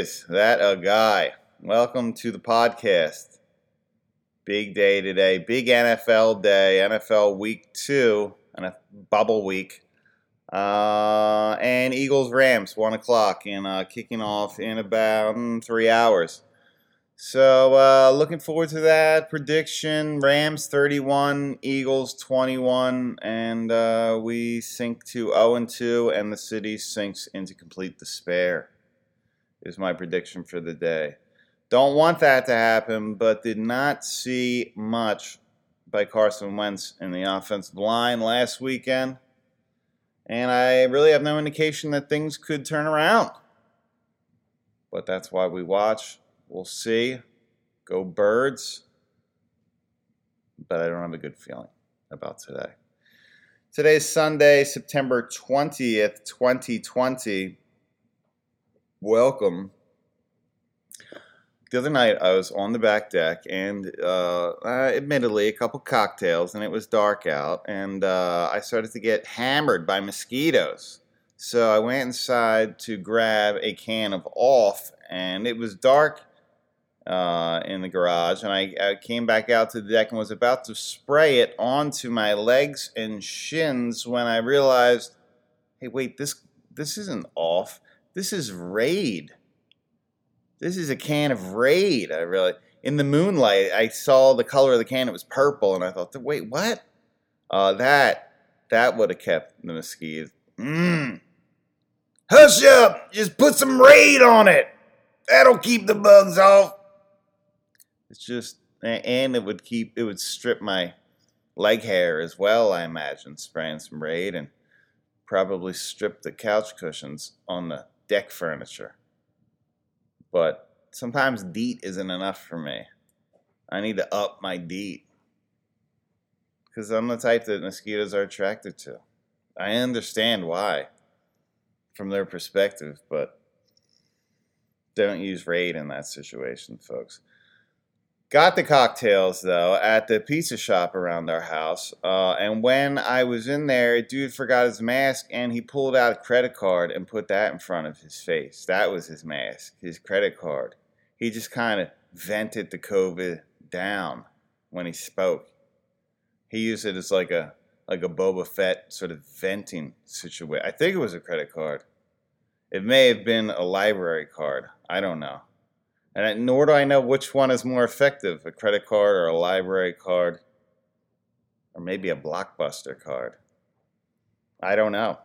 Is, that a guy. Welcome to the podcast. Big day today, big NFL day, NFL week two, and a bubble week. Uh, and Eagles Rams, 1 o'clock, and uh, kicking off in about mm, three hours. So, uh, looking forward to that prediction. Rams 31, Eagles 21, and uh, we sink to 0 2, and the city sinks into complete despair, is my prediction for the day. Don't want that to happen, but did not see much by Carson Wentz in the offensive line last weekend. And I really have no indication that things could turn around. But that's why we watch. We'll see. Go birds. But I don't have a good feeling about today. Today's Sunday, September 20th, 2020. Welcome. The other night I was on the back deck and uh, admittedly a couple cocktails and it was dark out and uh, I started to get hammered by mosquitoes. So I went inside to grab a can of off and it was dark uh, in the garage, and I, I, came back out to the deck and was about to spray it onto my legs and shins when I realized, hey, wait, this this isn't off. This is Raid. This is a can of Raid. I really in the moonlight I saw the color of the can. It was purple, and I thought, wait, what? Uh, that that would have kept the mosquitoes. Mmm. Hush up! Just put some Raid on it. That'll keep the bugs off. It's just, and it would keep, it would strip my leg hair as well, I imagine, spraying some Raid and probably strip the couch cushions on the deck furniture. But sometimes DEET isn't enough for me. I need to up my DEET. Because I'm the type that mosquitoes are attracted to. I understand why from their perspective, but don't use Raid in that situation, folks. Got the cocktails though at the pizza shop around our house. Uh, and when I was in there, a dude forgot his mask and he pulled out a credit card and put that in front of his face. That was his mask, his credit card. He just kind of vented the COVID down when he spoke. He used it as like a like a Boba Fett sort of venting situation. I think it was a credit card. It may have been a library card. I don't know. And nor do I know which one is more effective a credit card or a library card, or maybe a blockbuster card. I don't know.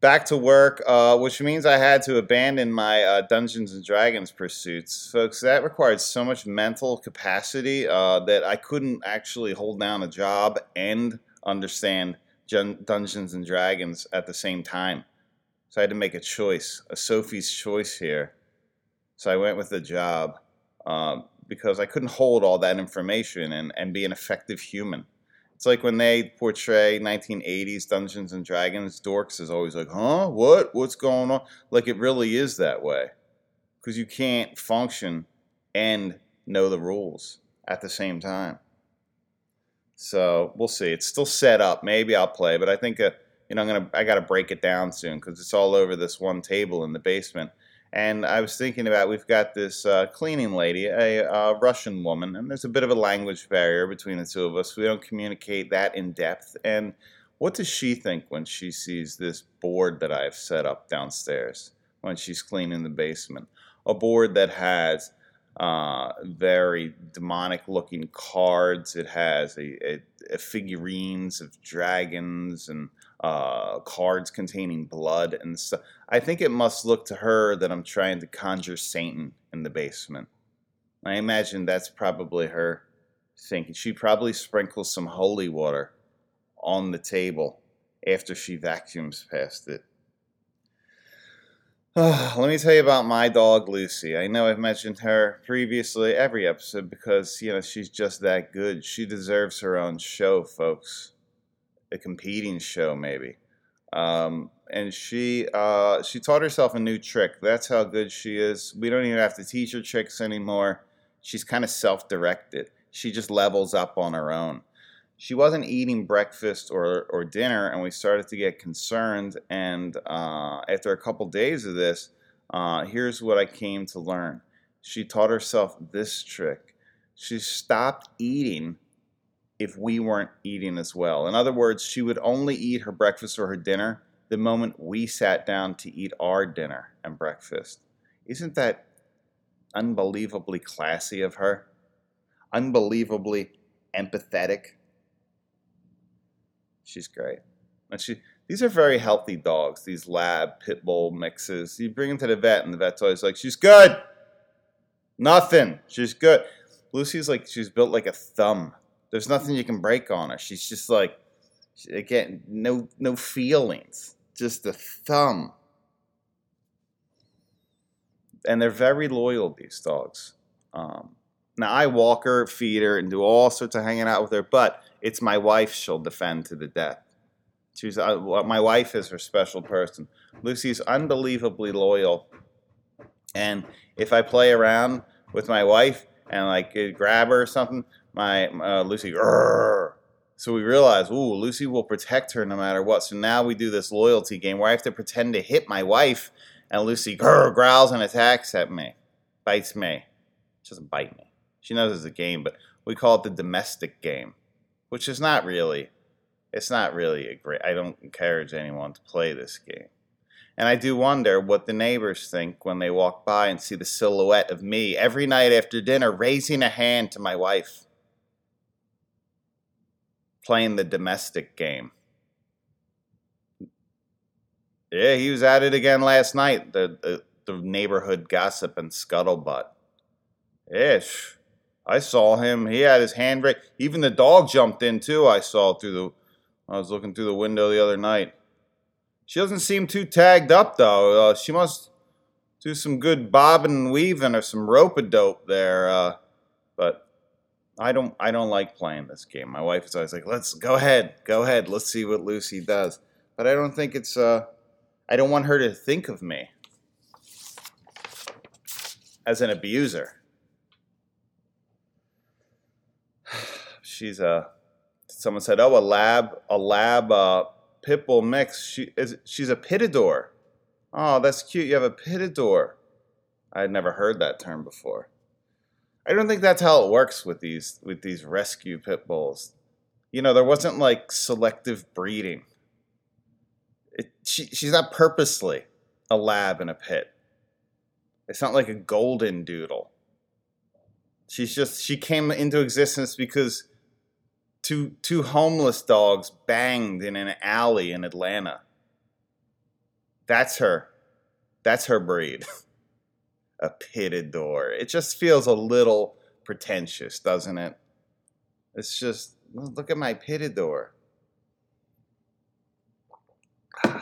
Back to work, uh, which means I had to abandon my uh, Dungeons and Dragons pursuits. Folks, that required so much mental capacity uh, that I couldn't actually hold down a job and understand Dungeons and Dragons at the same time. So I had to make a choice, a Sophie's choice here. So I went with the job um, because I couldn't hold all that information and, and be an effective human. It's like when they portray 1980s Dungeons and Dragons, dorks is always like, huh? What? What's going on? Like it really is that way. Because you can't function and know the rules at the same time. So we'll see. It's still set up. Maybe I'll play, but I think uh, you know, I'm gonna I gotta break it down soon because it's all over this one table in the basement. And I was thinking about we've got this uh, cleaning lady, a uh, Russian woman, and there's a bit of a language barrier between the two of us. We don't communicate that in depth. And what does she think when she sees this board that I've set up downstairs when she's cleaning the basement? A board that has uh, very demonic looking cards. It has a, a, a figurines of dragons and uh, cards containing blood and stuff. I think it must look to her that I'm trying to conjure Satan in the basement. I imagine that's probably her thinking. She probably sprinkles some holy water on the table after she vacuums past it. let me tell you about my dog Lucy. I know I've mentioned her previously every episode because, you know, she's just that good. She deserves her own show, folks a competing show maybe. Um, and she uh, she taught herself a new trick. That's how good she is. We don't even have to teach her tricks anymore. She's kind of self-directed. She just levels up on her own. she wasn't eating breakfast or, or dinner, and we started to get concerned. And uh, after a couple days of this, uh, here's what I came to learn. She taught herself this trick. She stopped eating if we weren't eating as well. In other words, she would only eat her breakfast or her dinner the moment we sat down to eat our dinner and breakfast. Isn't that unbelievably classy of her? Unbelievably empathetic? She's great. And she these are very healthy dogs, these lab pit bull mixes. You bring them to the vet and the vet's always like, She's good. Nothing. She's good. Lucy's like she's built like a thumb. There's nothing you can break on her. She's just like again, no no feelings. Just a thumb. And they're very loyal, these dogs. Um, now I walk her, feed her, and do all sorts of hanging out with her, but it's my wife she'll defend to the death. She's uh, my wife is her special person. Lucy's unbelievably loyal, and if I play around with my wife and like grab her or something, my uh, Lucy, Rrr. so we realize, ooh, Lucy will protect her no matter what. So now we do this loyalty game where I have to pretend to hit my wife, and Lucy growls and attacks at me, bites me. She doesn't bite me. She knows it's a game, but we call it the domestic game which is not really it's not really a great I don't encourage anyone to play this game. And I do wonder what the neighbors think when they walk by and see the silhouette of me every night after dinner raising a hand to my wife playing the domestic game. Yeah, he was at it again last night, the, the, the neighborhood gossip and scuttlebutt. Ish. I saw him. He had his hand raised. Even the dog jumped in too. I saw through the. I was looking through the window the other night. She doesn't seem too tagged up though. Uh, she must do some good bobbing and weaving or some rope a dope there. Uh, but I don't. I don't like playing this game. My wife is always like, "Let's go ahead, go ahead. Let's see what Lucy does." But I don't think it's. Uh, I don't want her to think of me as an abuser. she's a someone said, "Oh, a lab, a lab uh, pit bull mix. She is she's a pitador. Oh, that's cute. You have a pitador. I had never heard that term before. I don't think that's how it works with these with these rescue pit bulls. You know, there wasn't like selective breeding. It, she, she's not purposely a lab in a pit. It's not like a golden doodle. She's just she came into existence because two two homeless dogs banged in an alley in Atlanta. That's her. That's her breed. a pitted door. It just feels a little pretentious, doesn't it? It's just look at my pitted door.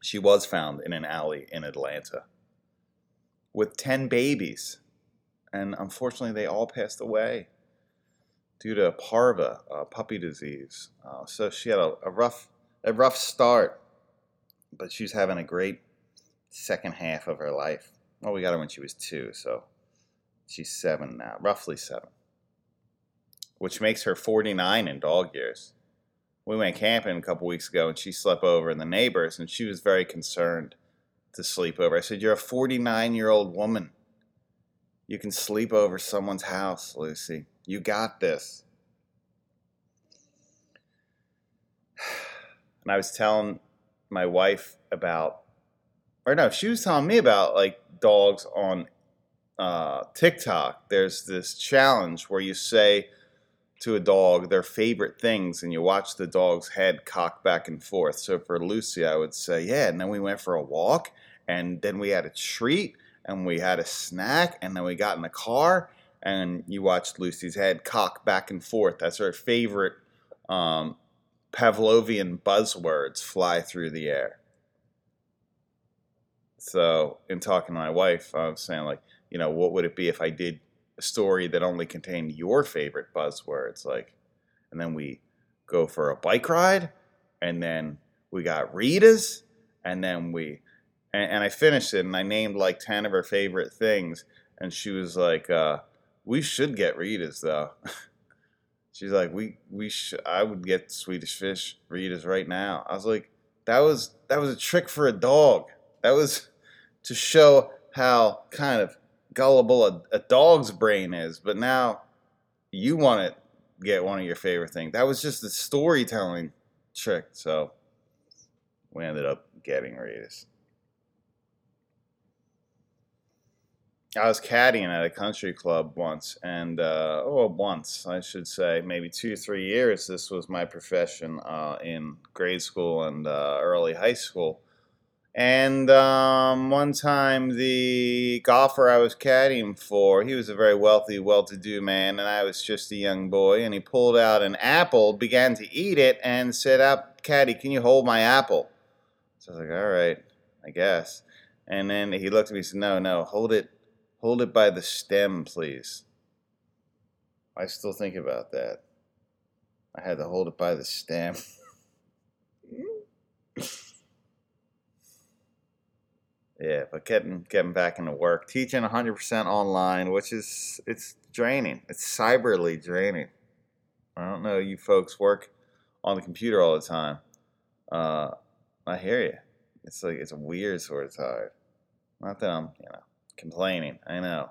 She was found in an alley in Atlanta with 10 babies. And unfortunately, they all passed away due to parvo, uh, puppy disease. Uh, so she had a, a, rough, a rough start, but she's having a great second half of her life. Well, we got her when she was two, so she's seven now, roughly seven, which makes her 49 in dog years. We went camping a couple weeks ago, and she slept over in the neighbors, and she was very concerned to sleep over. I said, "You're a 49 year old woman. You can sleep over someone's house, Lucy." You got this. And I was telling my wife about, or no, she was telling me about like dogs on uh, TikTok. There's this challenge where you say to a dog their favorite things and you watch the dog's head cock back and forth. So for Lucy, I would say, yeah. And then we went for a walk and then we had a treat and we had a snack and then we got in the car and you watched Lucy's head cock back and forth. That's her favorite um, Pavlovian buzzwords fly through the air. So, in talking to my wife, I was saying, like, you know, what would it be if I did a story that only contained your favorite buzzwords? Like, and then we go for a bike ride, and then we got Rita's, and then we, and, and I finished it, and I named like 10 of her favorite things, and she was like, uh, we should get Rita's though. She's like, we we sh- I would get Swedish Fish Ritas right now. I was like, that was that was a trick for a dog. That was to show how kind of gullible a, a dog's brain is. But now you want to get one of your favorite things. That was just a storytelling trick. So we ended up getting Ritas. I was caddying at a country club once, and uh, oh, once I should say, maybe two, three years. This was my profession uh, in grade school and uh, early high school. And um, one time, the golfer I was caddying for, he was a very wealthy, well-to-do man, and I was just a young boy. And he pulled out an apple, began to eat it, and said, "Up, caddy, can you hold my apple?" So I was like, "All right, I guess." And then he looked at me and said, "No, no, hold it." Hold it by the stem, please. I still think about that. I had to hold it by the stem. yeah, but getting getting back into work, teaching 100% online, which is it's draining. It's cyberly draining. I don't know. You folks work on the computer all the time. Uh, I hear you. It's like it's a weird sort of tired. Not that I'm, you know complaining. I know.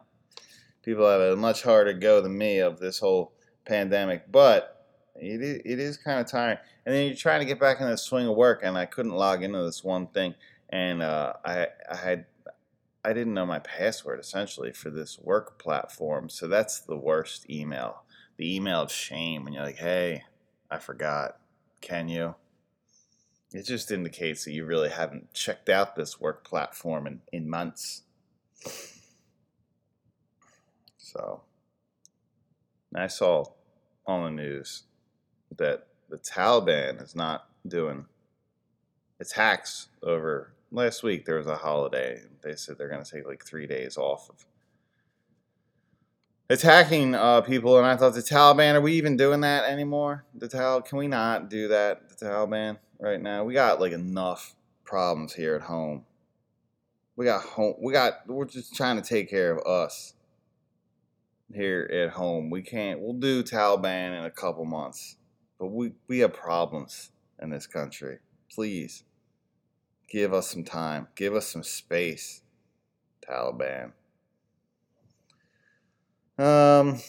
People have a much harder go than me of this whole pandemic, but it is, it is kind of tiring. And then you're trying to get back in the swing of work, and I couldn't log into this one thing, and uh, I I had I didn't know my password essentially for this work platform, so that's the worst email. The email of shame when you're like, "Hey, I forgot. Can you?" It just indicates that you really haven't checked out this work platform in, in months. So, I saw on the news that the Taliban is not doing attacks over last week. There was a holiday. They said they're going to take like three days off of attacking uh, people, and I thought the Taliban are we even doing that anymore? The Tal can we not do that? The Taliban right now we got like enough problems here at home we got home. We got. We're just trying to take care of us here at home. We can't. We'll do Taliban in a couple months, but we we have problems in this country. Please give us some time. Give us some space, Taliban. Um.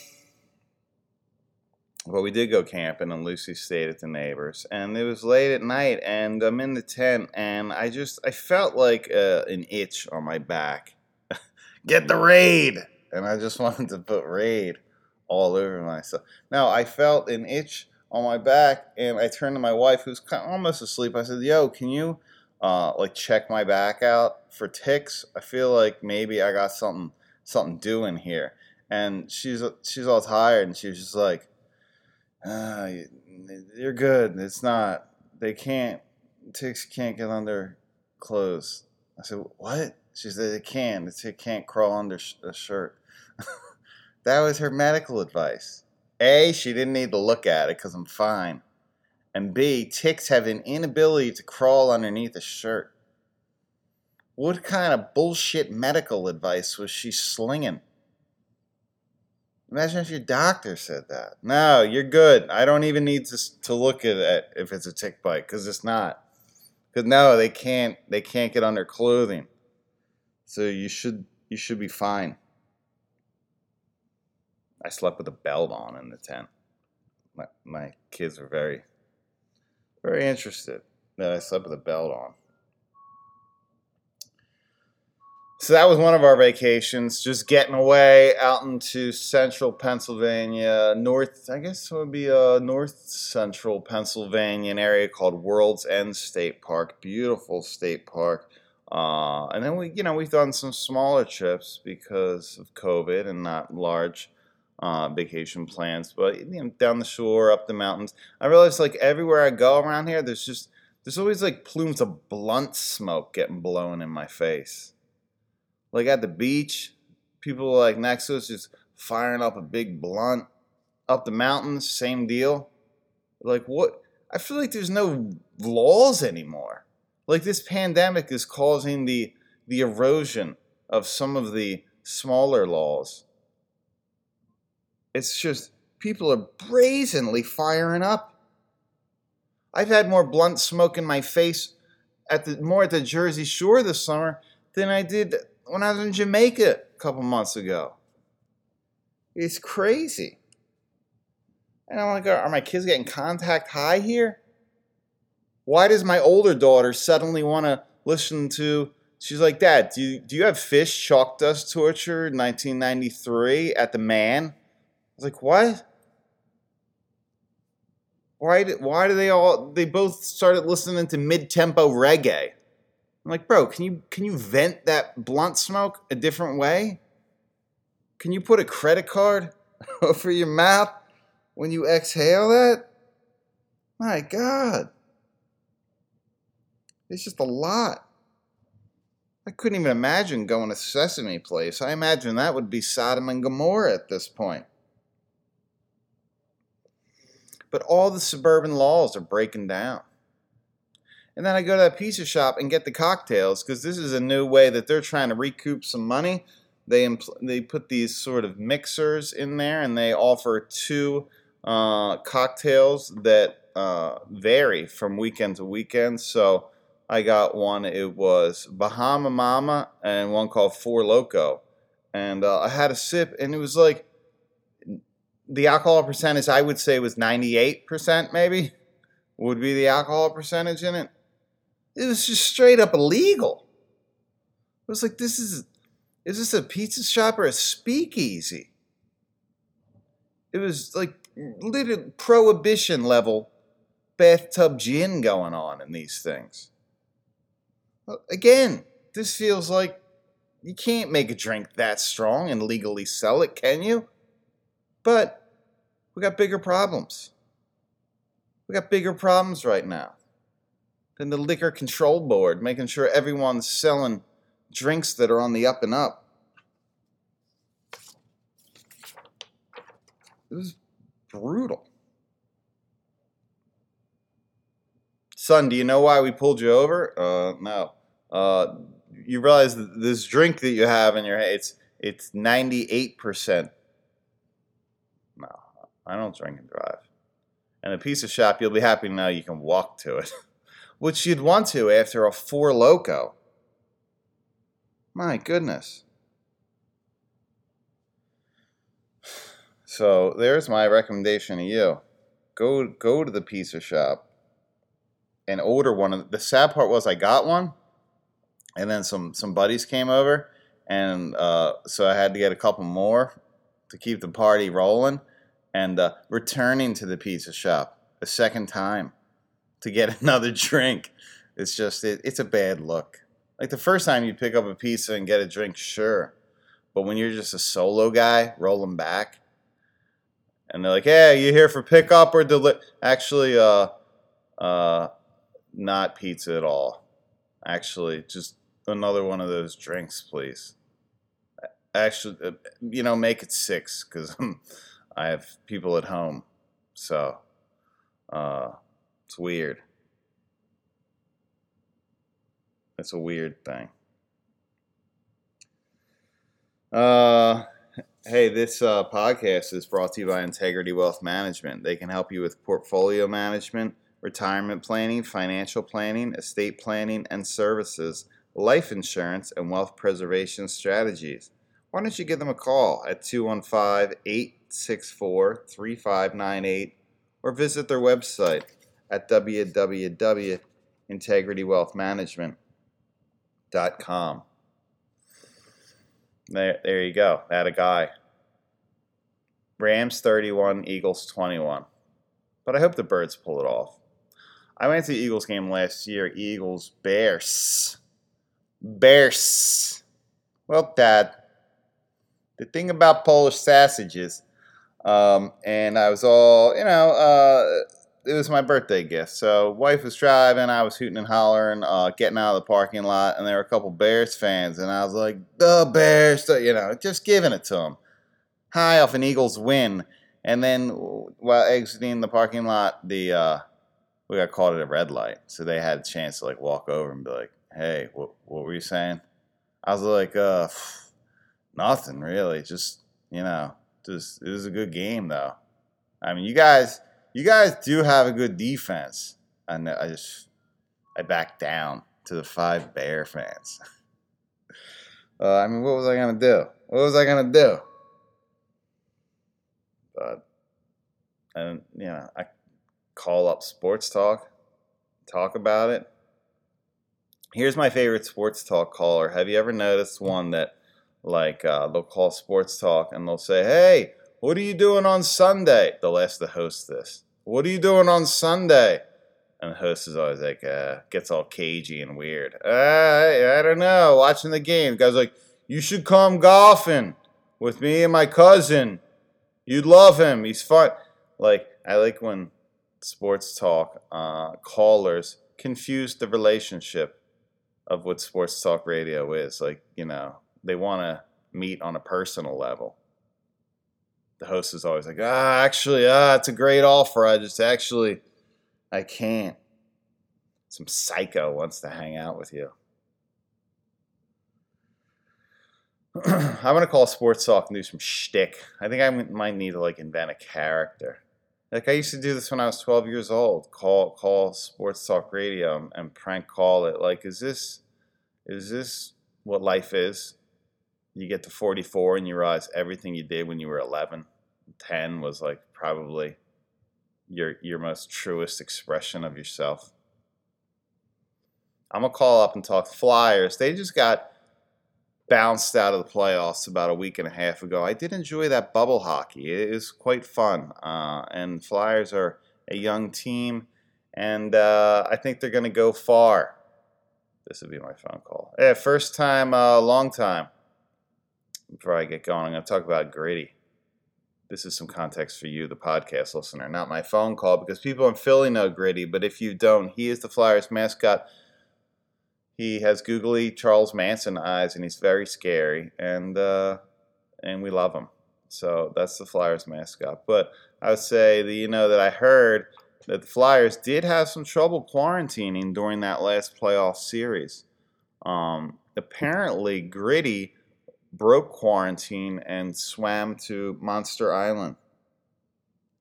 But we did go camping, and Lucy stayed at the neighbors. And it was late at night, and I'm in the tent, and I just I felt like uh, an itch on my back. Get the raid, and I just wanted to put raid all over myself. Now I felt an itch on my back, and I turned to my wife, who's almost asleep. I said, "Yo, can you uh, like check my back out for ticks? I feel like maybe I got something something doing here." And she's she's all tired, and she was just like uh, you're good. It's not. They can't. Ticks can't get under clothes. I said, what? She said, it can. The tick can't crawl under a shirt. that was her medical advice. A, she didn't need to look at it because I'm fine. And B, ticks have an inability to crawl underneath a shirt. What kind of bullshit medical advice was she slinging? Imagine if your doctor said that. No, you're good. I don't even need to to look at it if it's a tick bite because it's not. Because no, they can't. They can't get under clothing. So you should you should be fine. I slept with a belt on in the tent. My my kids were very very interested that I slept with a belt on. So that was one of our vacations, just getting away out into central Pennsylvania, north, I guess it would be a north central Pennsylvania, an area called World's End State Park. Beautiful state park. Uh, and then we, you know, we've done some smaller trips because of COVID and not large uh, vacation plans, but you know, down the shore, up the mountains. I realize like everywhere I go around here, there's just, there's always like plumes of blunt smoke getting blown in my face like at the beach, people like next to us just firing up a big blunt. Up the mountains, same deal. Like what? I feel like there's no laws anymore. Like this pandemic is causing the the erosion of some of the smaller laws. It's just people are brazenly firing up. I've had more blunt smoke in my face at the more at the Jersey Shore this summer than I did when I was in Jamaica a couple months ago. It's crazy. And I'm like, are my kids getting contact high here? Why does my older daughter suddenly want to listen to? She's like, Dad, do you, do you have Phish chalk dust torture 1993 at the Man? Was like, what? Why did, why do they all they both started listening to mid-tempo reggae? I'm like, bro, can you can you vent that blunt smoke a different way? Can you put a credit card over your mouth when you exhale that? My God. It's just a lot. I couldn't even imagine going to Sesame Place. I imagine that would be Sodom and Gomorrah at this point. But all the suburban laws are breaking down. And then I go to that pizza shop and get the cocktails because this is a new way that they're trying to recoup some money. They impl- they put these sort of mixers in there and they offer two uh, cocktails that uh, vary from weekend to weekend. So I got one. It was Bahama Mama and one called Four Loco, and uh, I had a sip and it was like the alcohol percentage I would say was 98% maybe would be the alcohol percentage in it. It was just straight up illegal. It was like this is is this a pizza shop or a speakeasy? It was like literally prohibition level bathtub gin going on in these things. Again, this feels like you can't make a drink that strong and legally sell it, can you? But we got bigger problems. We got bigger problems right now than the Liquor Control Board, making sure everyone's selling drinks that are on the up and up. It was brutal. Son, do you know why we pulled you over? Uh, no. Uh, you realize this drink that you have in your head, it's it's 98% I don't drink and drive. And a of shop, you'll be happy to know you can walk to it, which you'd want to after a Four Loco. My goodness. So there's my recommendation to you. Go go to the pizza shop and order one of the sad part was I got one and then some some buddies came over and uh, so I had to get a couple more to keep the party rolling and uh, returning to the pizza shop a second time to get another drink. It's just it, it's a bad look. Like the first time you pick up a pizza and get a drink, sure, but when you're just a solo guy rolling back, and they're like, "Hey, you here for pickup or deli?" Actually, uh, uh, not pizza at all. Actually, just another one of those drinks, please. Actually, uh, you know, make it six because I have people at home, so uh, it's weird. It's a weird thing. Uh, hey, this uh, podcast is brought to you by Integrity Wealth Management. They can help you with portfolio management, retirement planning, financial planning, estate planning, and services, life insurance, and wealth preservation strategies. Why don't you give them a call at 215 8 864 3598 or visit their website at www.integritywealthmanagement.com. There, there you go. That a guy. Rams 31, Eagles 21. But I hope the Birds pull it off. I went to the Eagles game last year. Eagles, Bears. Bears. Well, Dad, the thing about Polish sausages um, and I was all, you know, uh, it was my birthday gift. So wife was driving, I was hooting and hollering, uh, getting out of the parking lot, and there were a couple Bears fans, and I was like, the Bears, you know, just giving it to them. High off an Eagles win. And then while exiting the parking lot, the uh, we got caught at a red light, so they had a chance to like walk over and be like, "Hey, what what were you saying?" I was like, "Uh, nothing really, just you know." Just it was a good game though. I mean, you guys, you guys do have a good defense, and I just, I backed down to the five Bear fans. uh, I mean, what was I gonna do? What was I gonna do? But, and you know, I call up sports talk, talk about it. Here's my favorite sports talk caller. Have you ever noticed one that, like, uh, they'll call sports talk and they'll say, "Hey, what are you doing on Sunday?" They'll ask the host this. What are you doing on Sunday? And the host is always like, uh, gets all cagey and weird. Uh, I, I don't know. Watching the game. The guy's like, you should come golfing with me and my cousin. You'd love him. He's fun. Like, I like when sports talk uh, callers confuse the relationship of what sports talk radio is. Like, you know, they want to meet on a personal level. The host is always like, ah, actually, ah, it's a great offer. I just actually, I can't. Some psycho wants to hang out with you. I'm gonna call sports talk and do some shtick. I think I might need to like invent a character. Like I used to do this when I was 12 years old. Call call sports talk radio and prank call it. Like, is this is this what life is? You get to 44 and you realize everything you did when you were 11, 10 was like probably your your most truest expression of yourself. I'm gonna call up and talk Flyers. They just got bounced out of the playoffs about a week and a half ago. I did enjoy that bubble hockey. It is quite fun. Uh, and Flyers are a young team, and uh, I think they're to go far. This would be my phone call. Yeah, first time, uh, long time. Before I get going, I'm going to talk about Gritty. This is some context for you, the podcast listener, not my phone call, because people in Philly know Gritty, but if you don't, he is the Flyers mascot he has googly Charles Manson eyes, and he's very scary, and uh, and we love him. So that's the Flyers mascot. But I would say that you know that I heard that the Flyers did have some trouble quarantining during that last playoff series. Um, apparently, Gritty broke quarantine and swam to Monster Island.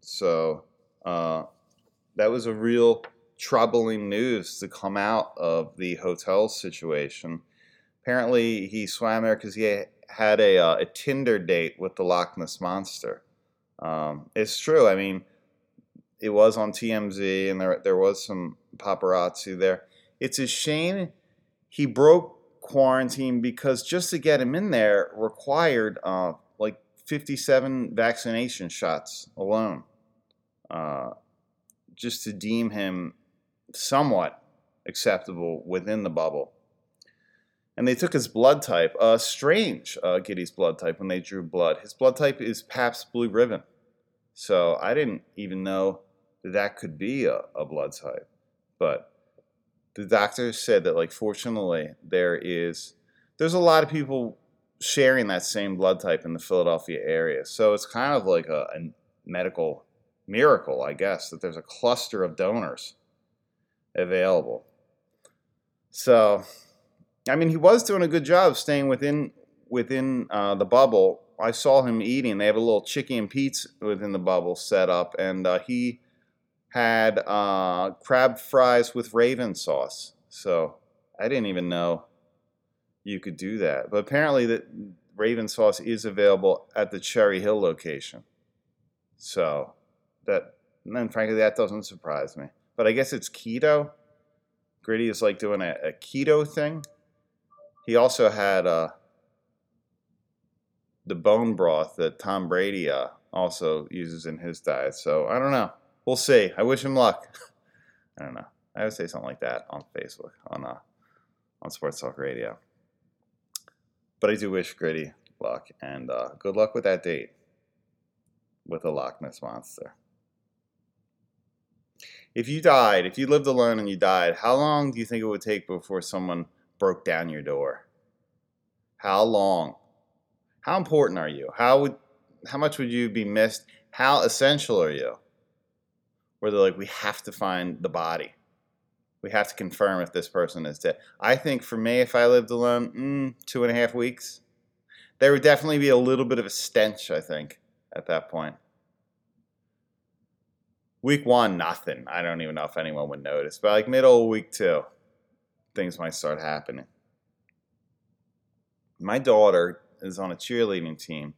So uh, that was a real troubling news to come out of the hotel situation. Apparently, he swam there because he had a, uh, a Tinder date with the Loch Ness monster. Um, it's true. I mean, it was on TMZ, and there there was some paparazzi there. It's a shame he broke quarantine because just to get him in there required uh, like 57 vaccination shots alone. Uh, just to deem him somewhat acceptable within the bubble. And they took his blood type, uh, strange uh, Gritty's blood type when they drew blood. His blood type is Pabst Blue Ribbon. So I didn't even know that that could be a, a blood type. But the doctor said that, like, fortunately, there is, there's a lot of people sharing that same blood type in the Philadelphia area. So it's kind of like a, a medical miracle, I guess, that there's a cluster of donors available. So, I mean, he was doing a good job staying within within uh, the bubble. I saw him eating. They have a little Chickie's and Pete's within the bubble set up, and uh, he had uh, crab fries with raven sauce. So I didn't even know you could do that. But apparently, that raven sauce is available at the Cherry Hill location. So that, and frankly, that doesn't surprise me but I guess it's keto. Gritty is like doing a, a keto thing. He also had uh, the bone broth that Tom Brady uh, also uses in his diet. So I don't know. We'll see. I wish him luck. I don't know. I would say something like that on Facebook on uh, on Sports Talk Radio. But I do wish Gritty luck and uh, good luck with that date with the Loch Ness monster. If you died, if you lived alone and you died, how long do you think it would take before someone broke down your door? How long? How important are you? How would how much would you be missed? How essential are you? Where they're like, we have to find the body. We have to confirm if this person is dead. I think for me, if I lived alone, mm, two and a half weeks, there would definitely be a little bit of a stench, I think, at that point. week one, nothing. I don't even know if anyone would notice. But like middle week two, things might start happening. My daughter is on a cheerleading team,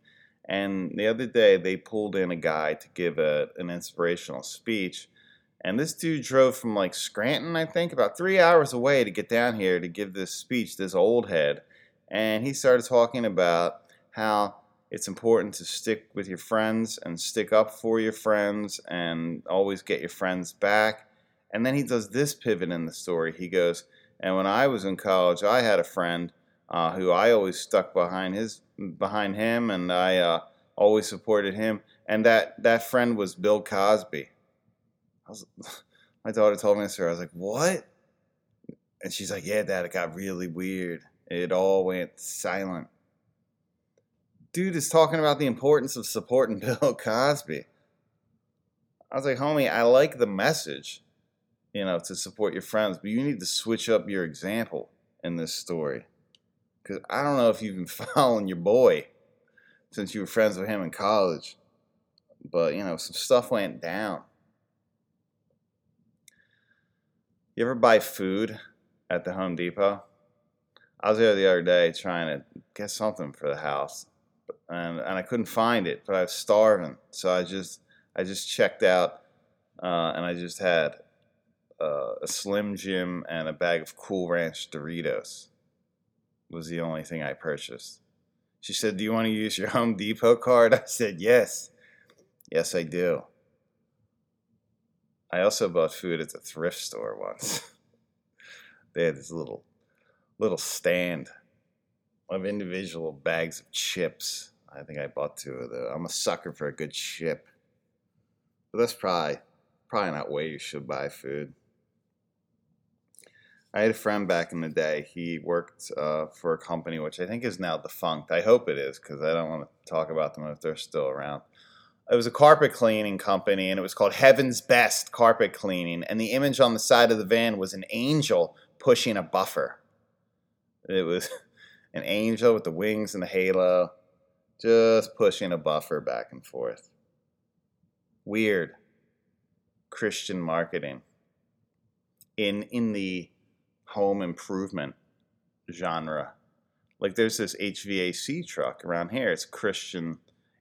and the other day they pulled in a guy to give a, an inspirational speech. And this dude drove from like Scranton, I think, about three hours away to get down here to give this speech, this old head. And he started talking about how it's important to stick with your friends and stick up for your friends and always get your friends back. And then he does this pivot in the story. He goes, And when I was in college, I had a friend uh, who I always stuck behind his behind him, and I uh, always supported him. And that that friend was Bill Cosby. Was, my daughter told me this. I was like, "What?" And she's like, "Yeah, Dad, it got really weird. It all went silent." dude is talking about the importance of supporting Bill Cosby. I was like, homie, I like the message, you know, to support your friends, but you need to switch up your example in this story. Because I don't know if you've been following your boy since you were friends with him in college, but, you know, some stuff went down. You ever buy food at the Home Depot? I was there the other day trying to get something for the house, and and I couldn't find it, but I was starving, so I just I just checked out, uh, and I just had uh, a Slim Jim and a bag of Cool Ranch Doritos. Was the only thing I purchased. She said, "Do you want to use your Home Depot card?" I said, "Yes, yes, I do." I also bought food at the thrift store once. they had this little little stand of individual bags of chips. I think I bought two of those. I'm a sucker for a good chip. But that's probably probably not where you should buy food. I had a friend back in the day. He worked uh, for a company which I think is now defunct. I hope it is because I don't want to talk about them if they're still around. It was a carpet cleaning company and it was called Heaven's Best Carpet Cleaning. And the image on the side of the van was an angel pushing a buffer. It was an angel with the wings and the halo, just pushing a buffer back and forth. Weird Christian marketing in in the home improvement genre. Like there's this HVAC truck around here. It's Christian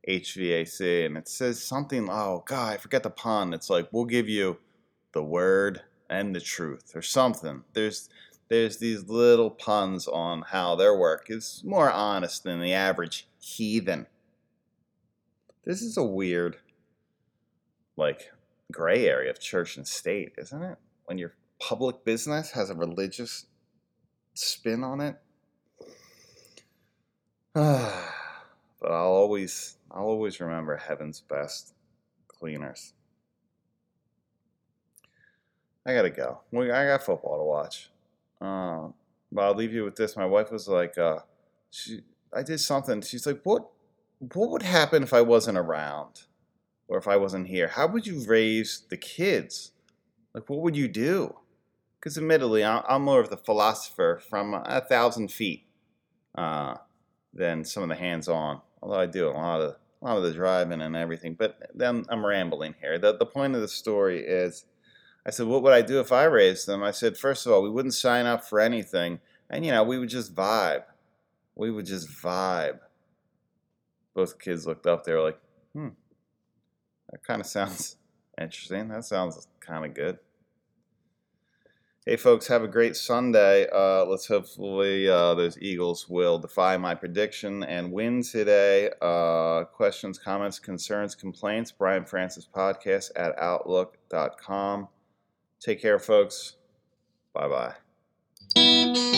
HVAC, and it says something. Oh God, I forget the pun. It's like we'll give you the word and the truth, or something. There's there's these little puns on how their work is more honest than the average heathen. This is a weird, like, gray area of church and state, isn't it? When your public business has a religious spin on it. but I'll always, I'll always remember heaven's best cleaners. I gotta go. I got football to watch. Um, but I'll leave you with this. My wife was like, uh, she, I did something. She's like, what, what would happen if I wasn't around, or if I wasn't here? How would you raise the kids? Like, what would you do? Because admittedly, I'm more of the philosopher from a thousand feet uh, than some of the hands-on. Although I do a lot of a lot of the driving and everything. But then I'm rambling here. The the point of the story is I said, what would I do if I raised them? I said, first of all, we wouldn't sign up for anything. And, you know, we would just vibe. We would just vibe. Both kids looked up. They were like, hmm, that kind of sounds interesting. That sounds kind of good. Hey, folks, have a great Sunday. Uh, let's hopefully uh, those Eagles will defy my prediction and win today. Uh, questions, comments, concerns, complaints, Brian Francis Podcast at Outlook.com. Take care, folks. Bye bye.